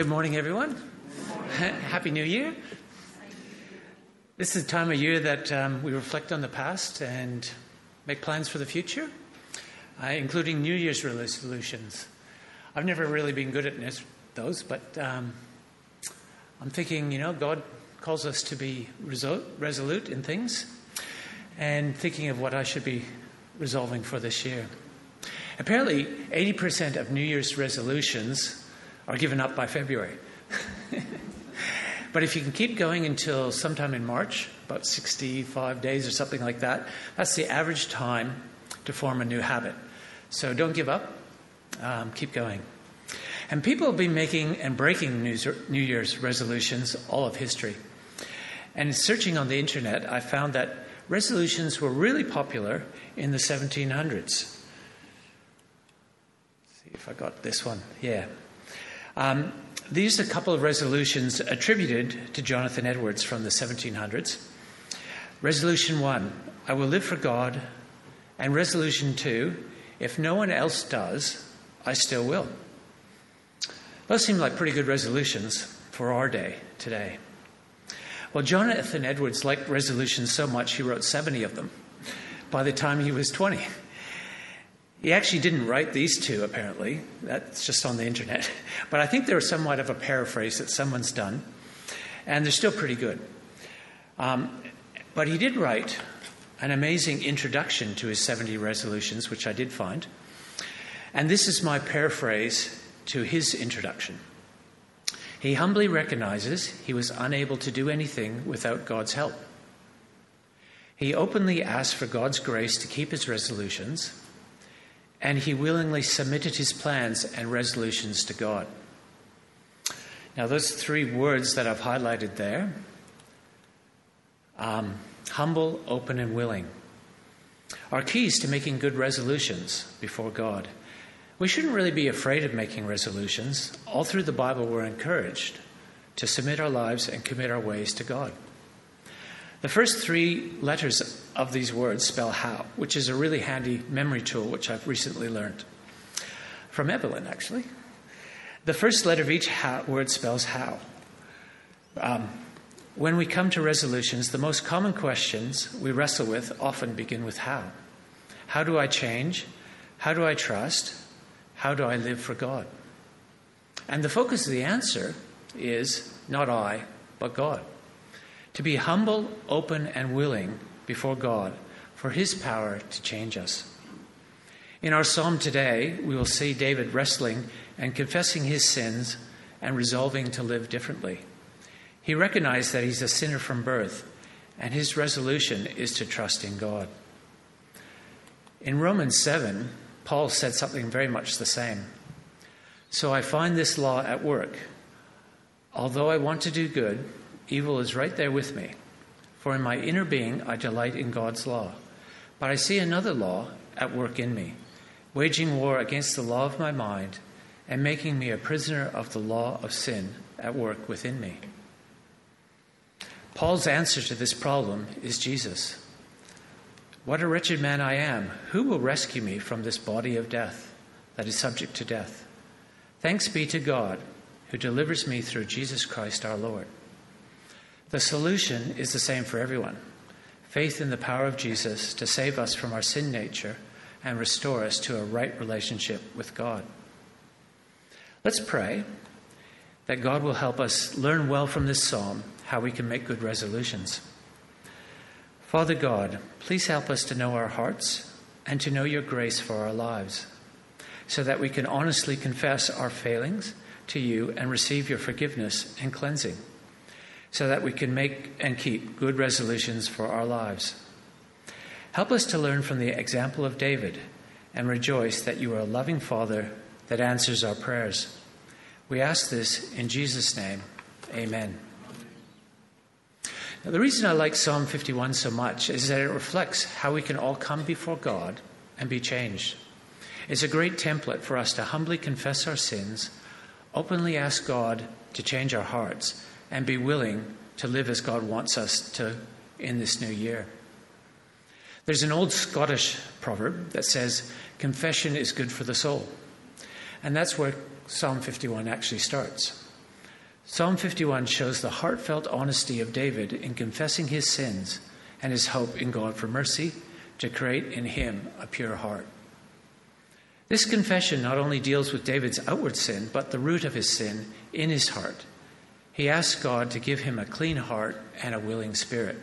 Good morning, everyone. Happy New Year. This is the time of year that um, we reflect on the past and make plans for the future, uh, including New Year's resolutions. I've never really been good at those, but um, I'm thinking, you know, God calls us to be resolute in things and thinking of what I should be resolving for this year. Apparently, 80% of New Year's resolutions are given up by February. but if you can keep going until sometime in March, about 65 days or something like that, that's the average time to form a new habit. So don't give up, um, keep going. And people have been making and breaking New Year's resolutions all of history. And searching on the internet, I found that resolutions were really popular in the 1700s. see if I got this one. Yeah. Um, these are a couple of resolutions attributed to Jonathan Edwards from the 1700s. Resolution 1 I will live for God. And resolution 2 If no one else does, I still will. Those seem like pretty good resolutions for our day today. Well, Jonathan Edwards liked resolutions so much he wrote 70 of them by the time he was 20. He actually didn't write these two, apparently. That's just on the internet. But I think they're somewhat of a paraphrase that someone's done, and they're still pretty good. Um, but he did write an amazing introduction to his 70 resolutions, which I did find. And this is my paraphrase to his introduction. He humbly recognizes he was unable to do anything without God's help. He openly asks for God's grace to keep his resolutions and he willingly submitted his plans and resolutions to God. Now, those three words that I've highlighted there um, humble, open, and willing are keys to making good resolutions before God. We shouldn't really be afraid of making resolutions. All through the Bible, we're encouraged to submit our lives and commit our ways to God. The first three letters of these words spell how, which is a really handy memory tool, which I've recently learned from Evelyn, actually. The first letter of each how, word spells how. Um, when we come to resolutions, the most common questions we wrestle with often begin with how. How do I change? How do I trust? How do I live for God? And the focus of the answer is not I, but God to be humble, open, and willing before God for His power to change us. In our psalm today, we will see David wrestling and confessing his sins and resolving to live differently. He recognized that he's a sinner from birth, and his resolution is to trust in God. In Romans 7, Paul said something very much the same. So I find this law at work. Although I want to do good, Evil is right there with me. For in my inner being, I delight in God's law. But I see another law at work in me, waging war against the law of my mind and making me a prisoner of the law of sin at work within me. Paul's answer to this problem is Jesus. What a wretched man I am. Who will rescue me from this body of death that is subject to death? Thanks be to God who delivers me through Jesus Christ our Lord. The solution is the same for everyone faith in the power of Jesus to save us from our sin nature and restore us to a right relationship with God. Let's pray that God will help us learn well from this psalm how we can make good resolutions. Father God, please help us to know our hearts and to know your grace for our lives, so that we can honestly confess our failings to you and receive your forgiveness and cleansing so that we can make and keep good resolutions for our lives. Help us to learn from the example of David and rejoice that you are a loving Father that answers our prayers. We ask this in Jesus' name. Amen. Now, the reason I like Psalm 51 so much is that it reflects how we can all come before God and be changed. It's a great template for us to humbly confess our sins, openly ask God to change our hearts, and be willing to live as God wants us to in this new year. There's an old Scottish proverb that says, Confession is good for the soul. And that's where Psalm 51 actually starts. Psalm 51 shows the heartfelt honesty of David in confessing his sins and his hope in God for mercy to create in him a pure heart. This confession not only deals with David's outward sin, but the root of his sin in his heart. He asked God to give him a clean heart and a willing spirit.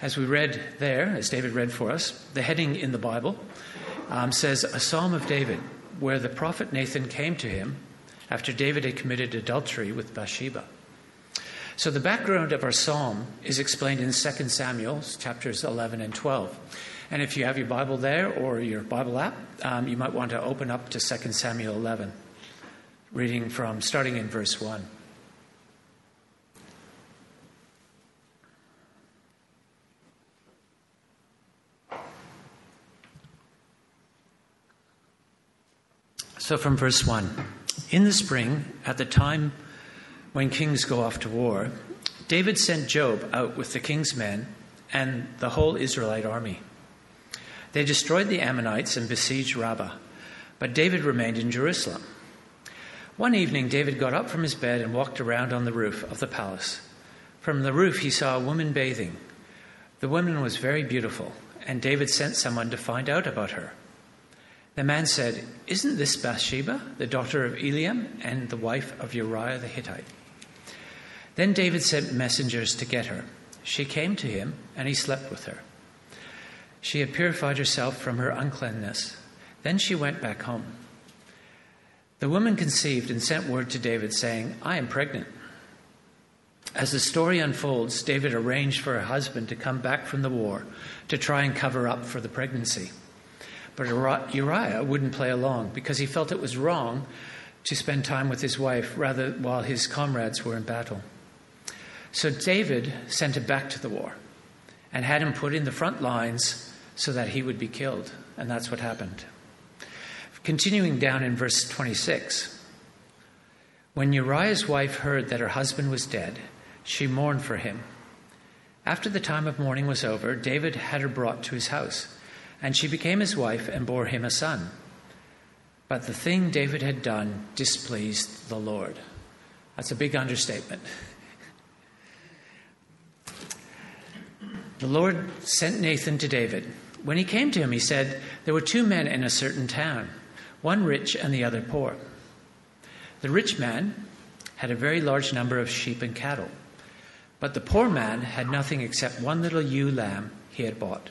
As we read there, as David read for us, the heading in the Bible um, says a psalm of David, where the prophet Nathan came to him after David had committed adultery with Bathsheba. So the background of our psalm is explained in 2 Samuel chapters 11 and 12. And if you have your Bible there or your Bible app, um, you might want to open up to 2 Samuel 11, reading from starting in verse 1. So, from verse 1 In the spring, at the time when kings go off to war, David sent Joab out with the king's men and the whole Israelite army. They destroyed the Ammonites and besieged Rabbah, but David remained in Jerusalem. One evening, David got up from his bed and walked around on the roof of the palace. From the roof, he saw a woman bathing. The woman was very beautiful, and David sent someone to find out about her. The man said, Isn't this Bathsheba, the daughter of Eliam and the wife of Uriah the Hittite? Then David sent messengers to get her. She came to him, and he slept with her. She had purified herself from her uncleanness. Then she went back home. The woman conceived and sent word to David, saying, I am pregnant. As the story unfolds, David arranged for her husband to come back from the war to try and cover up for the pregnancy. But Uriah wouldn't play along because he felt it was wrong to spend time with his wife rather while his comrades were in battle. So David sent him back to the war and had him put in the front lines so that he would be killed. And that's what happened. Continuing down in verse 26 When Uriah's wife heard that her husband was dead, she mourned for him. After the time of mourning was over, David had her brought to his house, and she became his wife and bore him a son. But the thing David had done displeased the Lord. That's a big understatement. The Lord sent Nathan to David. When he came to him, he said, There were two men in a certain town, one rich and the other poor. The rich man had a very large number of sheep and cattle, but the poor man had nothing except one little ewe lamb he had bought.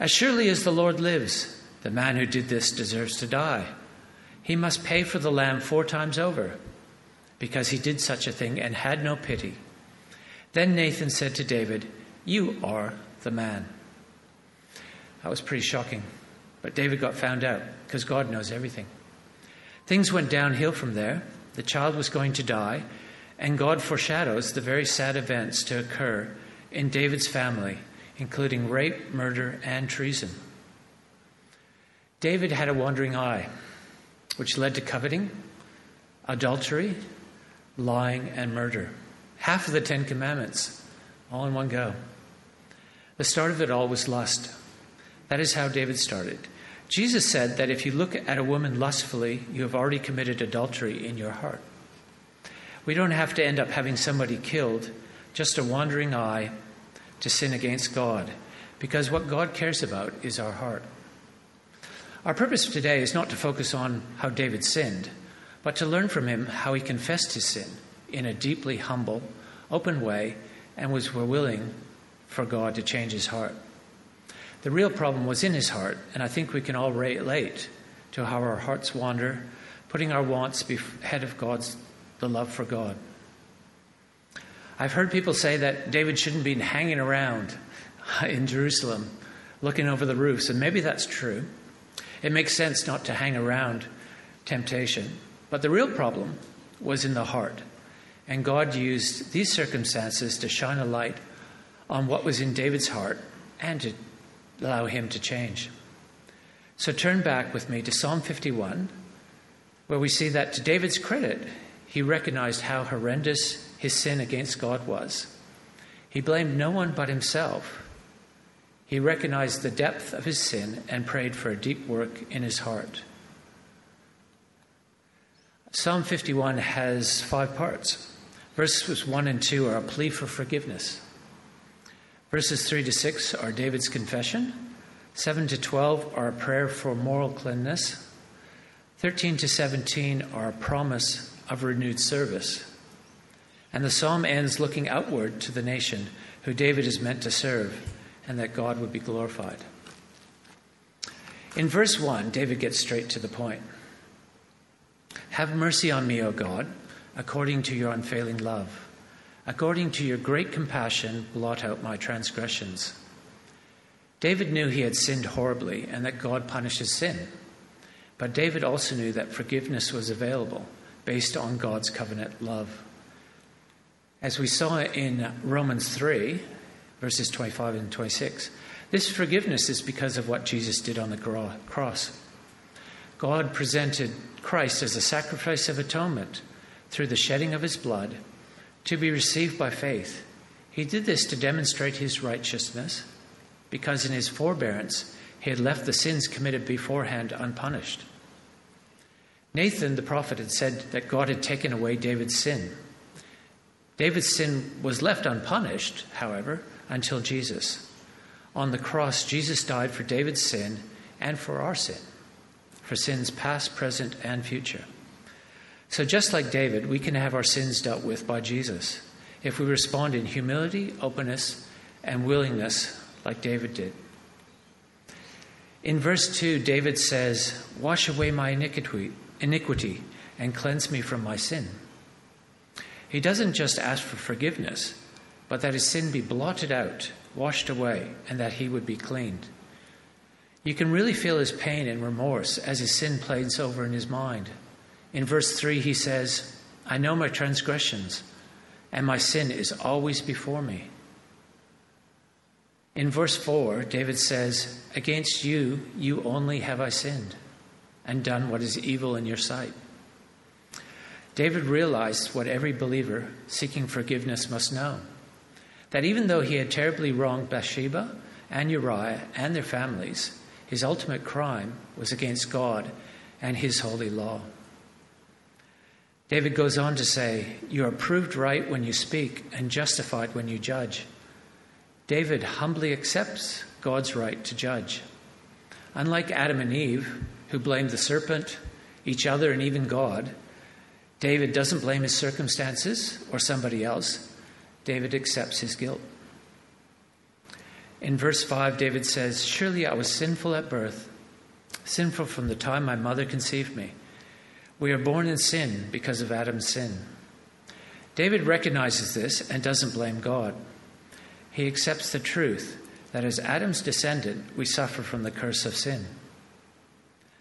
As surely as the Lord lives, the man who did this deserves to die. He must pay for the lamb four times over, because he did such a thing and had no pity. Then Nathan said to David, You are the man. That was pretty shocking. But David got found out because God knows everything. Things went downhill from there. The child was going to die, and God foreshadows the very sad events to occur in David's family, including rape, murder, and treason. David had a wandering eye, which led to coveting, adultery, lying, and murder half of the Ten Commandments, all in one go. The start of it all was lust. That is how David started. Jesus said that if you look at a woman lustfully, you have already committed adultery in your heart. We don't have to end up having somebody killed, just a wandering eye to sin against God, because what God cares about is our heart. Our purpose today is not to focus on how David sinned, but to learn from him how he confessed his sin in a deeply humble, open way and was willing for God to change his heart. The real problem was in his heart, and I think we can all relate to how our hearts wander, putting our wants ahead of God's the love for God. I've heard people say that David shouldn't be hanging around in Jerusalem looking over the roofs, and maybe that's true. It makes sense not to hang around temptation. But the real problem was in the heart. And God used these circumstances to shine a light on what was in David's heart and to allow him to change. So turn back with me to Psalm 51, where we see that to David's credit, he recognized how horrendous his sin against God was. He blamed no one but himself. He recognized the depth of his sin and prayed for a deep work in his heart. Psalm 51 has five parts. Verses 1 and 2 are a plea for forgiveness. Verses 3 to 6 are David's confession. 7 to 12 are a prayer for moral cleanness. 13 to 17 are a promise of renewed service. And the psalm ends looking outward to the nation who David is meant to serve and that God would be glorified. In verse 1, David gets straight to the point. Have mercy on me, O God, according to your unfailing love. According to your great compassion, blot out my transgressions. David knew he had sinned horribly and that God punishes sin. But David also knew that forgiveness was available based on God's covenant love. As we saw in Romans 3, verses 25 and 26, this forgiveness is because of what Jesus did on the cross. God presented Christ as a sacrifice of atonement through the shedding of his blood to be received by faith. He did this to demonstrate his righteousness because in his forbearance he had left the sins committed beforehand unpunished. Nathan the prophet had said that God had taken away David's sin. David's sin was left unpunished, however, until Jesus. On the cross, Jesus died for David's sin and for our sin, for sins past, present, and future. So, just like David, we can have our sins dealt with by Jesus if we respond in humility, openness, and willingness like David did. In verse 2, David says, Wash away my iniquity, iniquity and cleanse me from my sin. He doesn't just ask for forgiveness, but that his sin be blotted out, washed away, and that he would be cleaned. You can really feel his pain and remorse as his sin plays over in his mind. In verse 3, he says, I know my transgressions, and my sin is always before me. In verse 4, David says, Against you, you only have I sinned and done what is evil in your sight. David realized what every believer seeking forgiveness must know that even though he had terribly wronged Bathsheba and Uriah and their families, his ultimate crime was against God and his holy law. David goes on to say, You are proved right when you speak and justified when you judge. David humbly accepts God's right to judge. Unlike Adam and Eve, who blamed the serpent, each other, and even God, David doesn't blame his circumstances or somebody else. David accepts his guilt. In verse 5, David says, Surely I was sinful at birth, sinful from the time my mother conceived me. We are born in sin because of Adam's sin. David recognizes this and doesn't blame God. He accepts the truth that as Adam's descendant, we suffer from the curse of sin.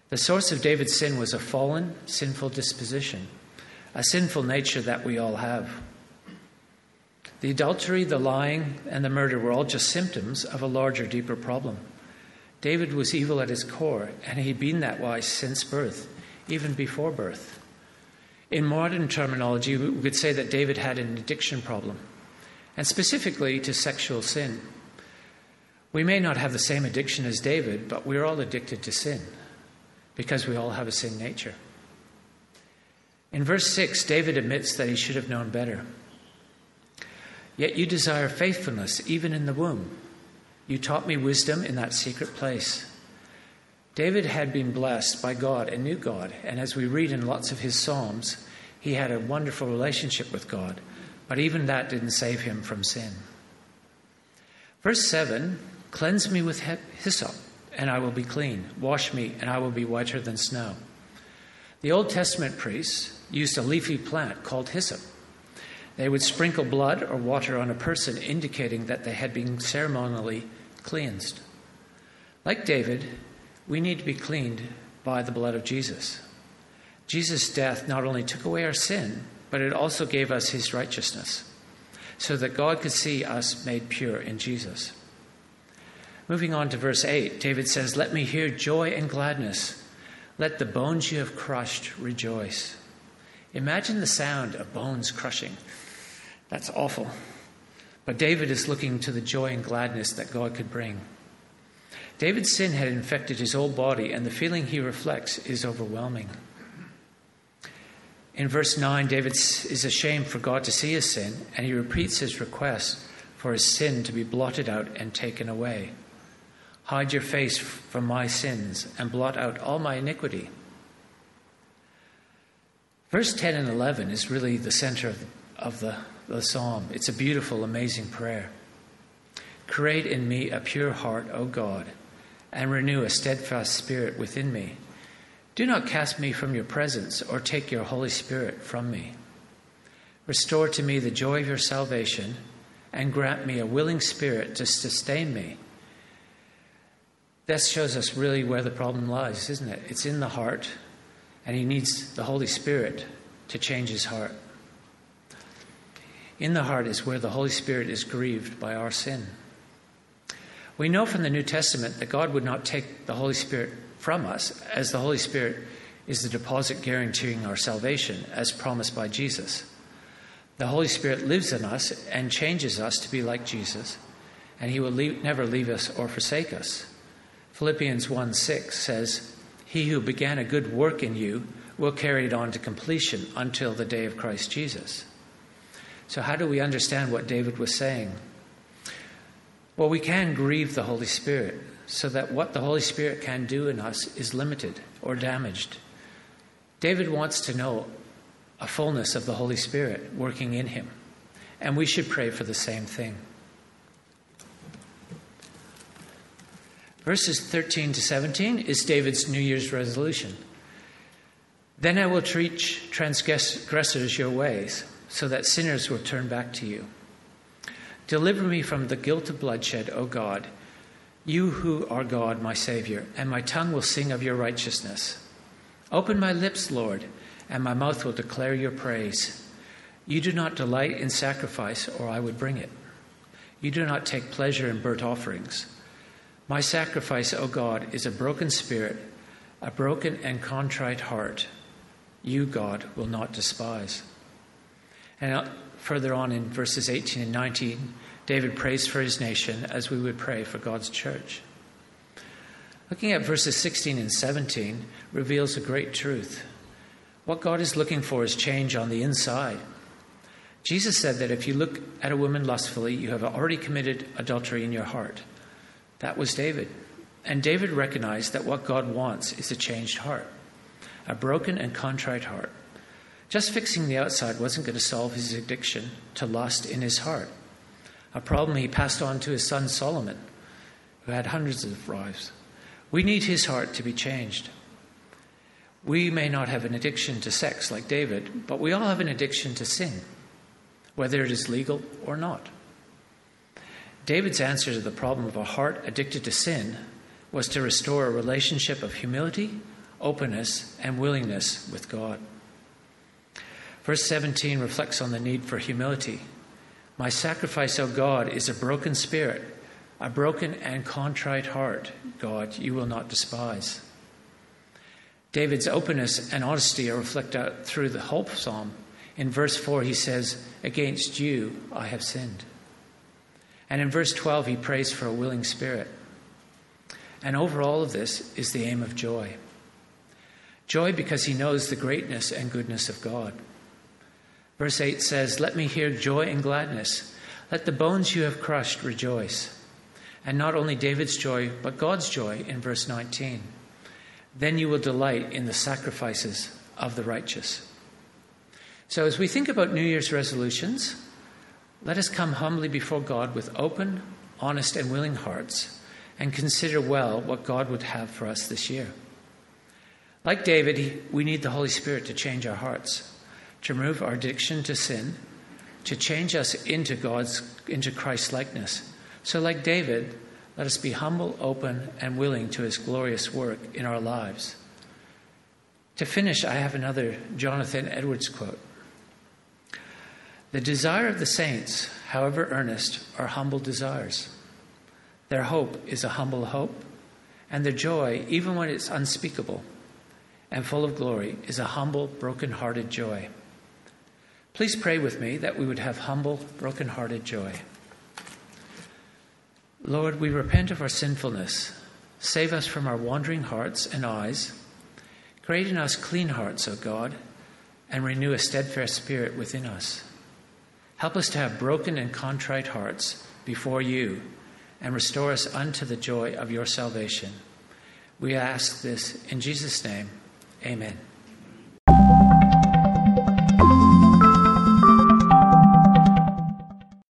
The source of David's sin was a fallen, sinful disposition, a sinful nature that we all have. The adultery, the lying, and the murder were all just symptoms of a larger, deeper problem. David was evil at his core, and he'd been that way since birth, even before birth. In modern terminology, we could say that David had an addiction problem, and specifically to sexual sin. We may not have the same addiction as David, but we're all addicted to sin because we all have a sin nature. In verse 6, David admits that he should have known better. Yet you desire faithfulness even in the womb. You taught me wisdom in that secret place. David had been blessed by God and knew God, and as we read in lots of his Psalms, he had a wonderful relationship with God, but even that didn't save him from sin. Verse 7 Cleanse me with hyssop and I will be clean. Wash me, and I will be whiter than snow. The Old Testament priests used a leafy plant called hyssop. They would sprinkle blood or water on a person, indicating that they had been ceremonially cleansed. Like David, we need to be cleaned by the blood of Jesus. Jesus' death not only took away our sin, but it also gave us his righteousness, so that God could see us made pure in Jesus. Moving on to verse 8, David says, Let me hear joy and gladness. Let the bones you have crushed rejoice. Imagine the sound of bones crushing. That's awful. But David is looking to the joy and gladness that God could bring. David's sin had infected his whole body, and the feeling he reflects is overwhelming. In verse 9, David is ashamed for God to see his sin, and he repeats his request for his sin to be blotted out and taken away. Hide your face from my sins and blot out all my iniquity. Verse 10 and 11 is really the center of, of the, the psalm. It's a beautiful, amazing prayer. Create in me a pure heart, O God, and renew a steadfast spirit within me. Do not cast me from your presence or take your Holy Spirit from me. Restore to me the joy of your salvation and grant me a willing spirit to sustain me. That shows us really where the problem lies, isn't it? It's in the heart, and he needs the Holy Spirit to change his heart. In the heart is where the Holy Spirit is grieved by our sin. We know from the New Testament that God would not take the Holy Spirit from us, as the Holy Spirit is the deposit guaranteeing our salvation, as promised by Jesus. The Holy Spirit lives in us and changes us to be like Jesus, and He will leave, never leave us or forsake us. Philippians 1 6 says, He who began a good work in you will carry it on to completion until the day of Christ Jesus. So, how do we understand what David was saying? Well, we can grieve the Holy Spirit so that what the Holy Spirit can do in us is limited or damaged. David wants to know a fullness of the Holy Spirit working in him, and we should pray for the same thing. Verses 13 to 17 is David's New Year's resolution. Then I will teach transgressors your ways, so that sinners will turn back to you. Deliver me from the guilt of bloodshed, O God you who are God, my Savior, and my tongue will sing of your righteousness. Open my lips, Lord, and my mouth will declare your praise. You do not delight in sacrifice, or I would bring it. You do not take pleasure in burnt offerings. My sacrifice, O God, is a broken spirit, a broken and contrite heart. You, God, will not despise. And uh, further on in verses 18 and 19, David prays for his nation as we would pray for God's church. Looking at verses 16 and 17 reveals a great truth. What God is looking for is change on the inside. Jesus said that if you look at a woman lustfully, you have already committed adultery in your heart. That was David. And David recognized that what God wants is a changed heart, a broken and contrite heart. Just fixing the outside wasn't going to solve his addiction to lust in his heart a problem he passed on to his son Solomon, who had hundreds of wives. We need his heart to be changed. We may not have an addiction to sex like David, but we all have an addiction to sin, whether it is legal or not. David's answer to the problem of a heart addicted to sin was to restore a relationship of humility, openness, and willingness with God. Verse 17 reflects on the need for humility my sacrifice, O God, is a broken spirit, a broken and contrite heart, God, you will not despise. David's openness and honesty are reflected through the whole psalm. In verse 4, he says, Against you I have sinned. And in verse 12, he prays for a willing spirit. And over all of this is the aim of joy. Joy because he knows the greatness and goodness of God. Verse 8 says, Let me hear joy and gladness. Let the bones you have crushed rejoice. And not only David's joy, but God's joy in verse 19. Then you will delight in the sacrifices of the righteous. So, as we think about New Year's resolutions, let us come humbly before God with open, honest, and willing hearts and consider well what God would have for us this year. Like David, we need the Holy Spirit to change our hearts to remove our addiction to sin, to change us into God's into Christ's likeness. So like David, let us be humble, open, and willing to his glorious work in our lives. To finish, I have another Jonathan Edwards quote. The desire of the saints, however earnest, are humble desires. Their hope is a humble hope, and their joy, even when it's unspeakable and full of glory, is a humble, broken hearted joy. Please pray with me that we would have humble, broken hearted joy. Lord, we repent of our sinfulness. Save us from our wandering hearts and eyes. Create in us clean hearts, O God, and renew a steadfast spirit within us. Help us to have broken and contrite hearts before you and restore us unto the joy of your salvation. We ask this in Jesus' name. Amen.